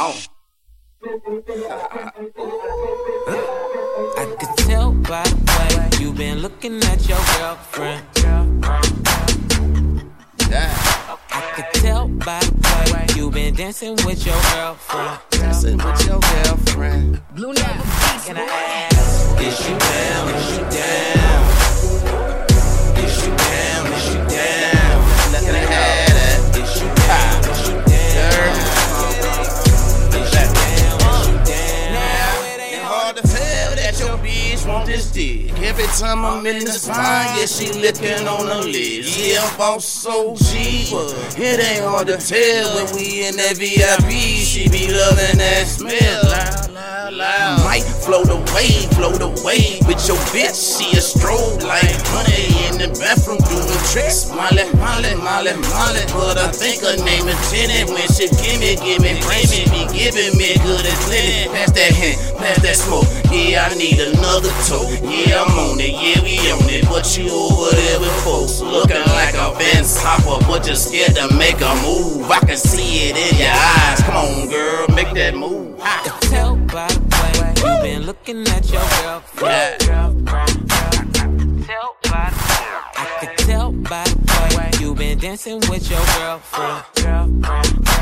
on. I could tell by the way you've been looking at your girlfriend. Yeah. I could tell by the way you've been dancing with your girlfriend. Dancing with your girlfriend. Blue now, can I ask? Is you down? Want this dick. Every time I'm in the spine, yeah, she licking on the list. Yeah, I'm boss so cheap, but it ain't hard to tell when we in that VIP. She be loving that smell. Might float away, float away with your bitch. She a strobe like honey in the bathroom doing tricks. Molly, Molly, Molly, Molly. But I think her name is Jenny. When she give me, give me, bring me, be giving me good as plenty. Pass that hand, pass that smoke. Yeah, I need another toe. Yeah, I'm on it. Yeah, we on it. But you over there with folks looking like a Vince Hopper, but you're scared to make a move. I can see it in your eyes. Come on, girl, make that move. Looking at your girlfriend. By I could tell by the way you been dancing with your girlfriend.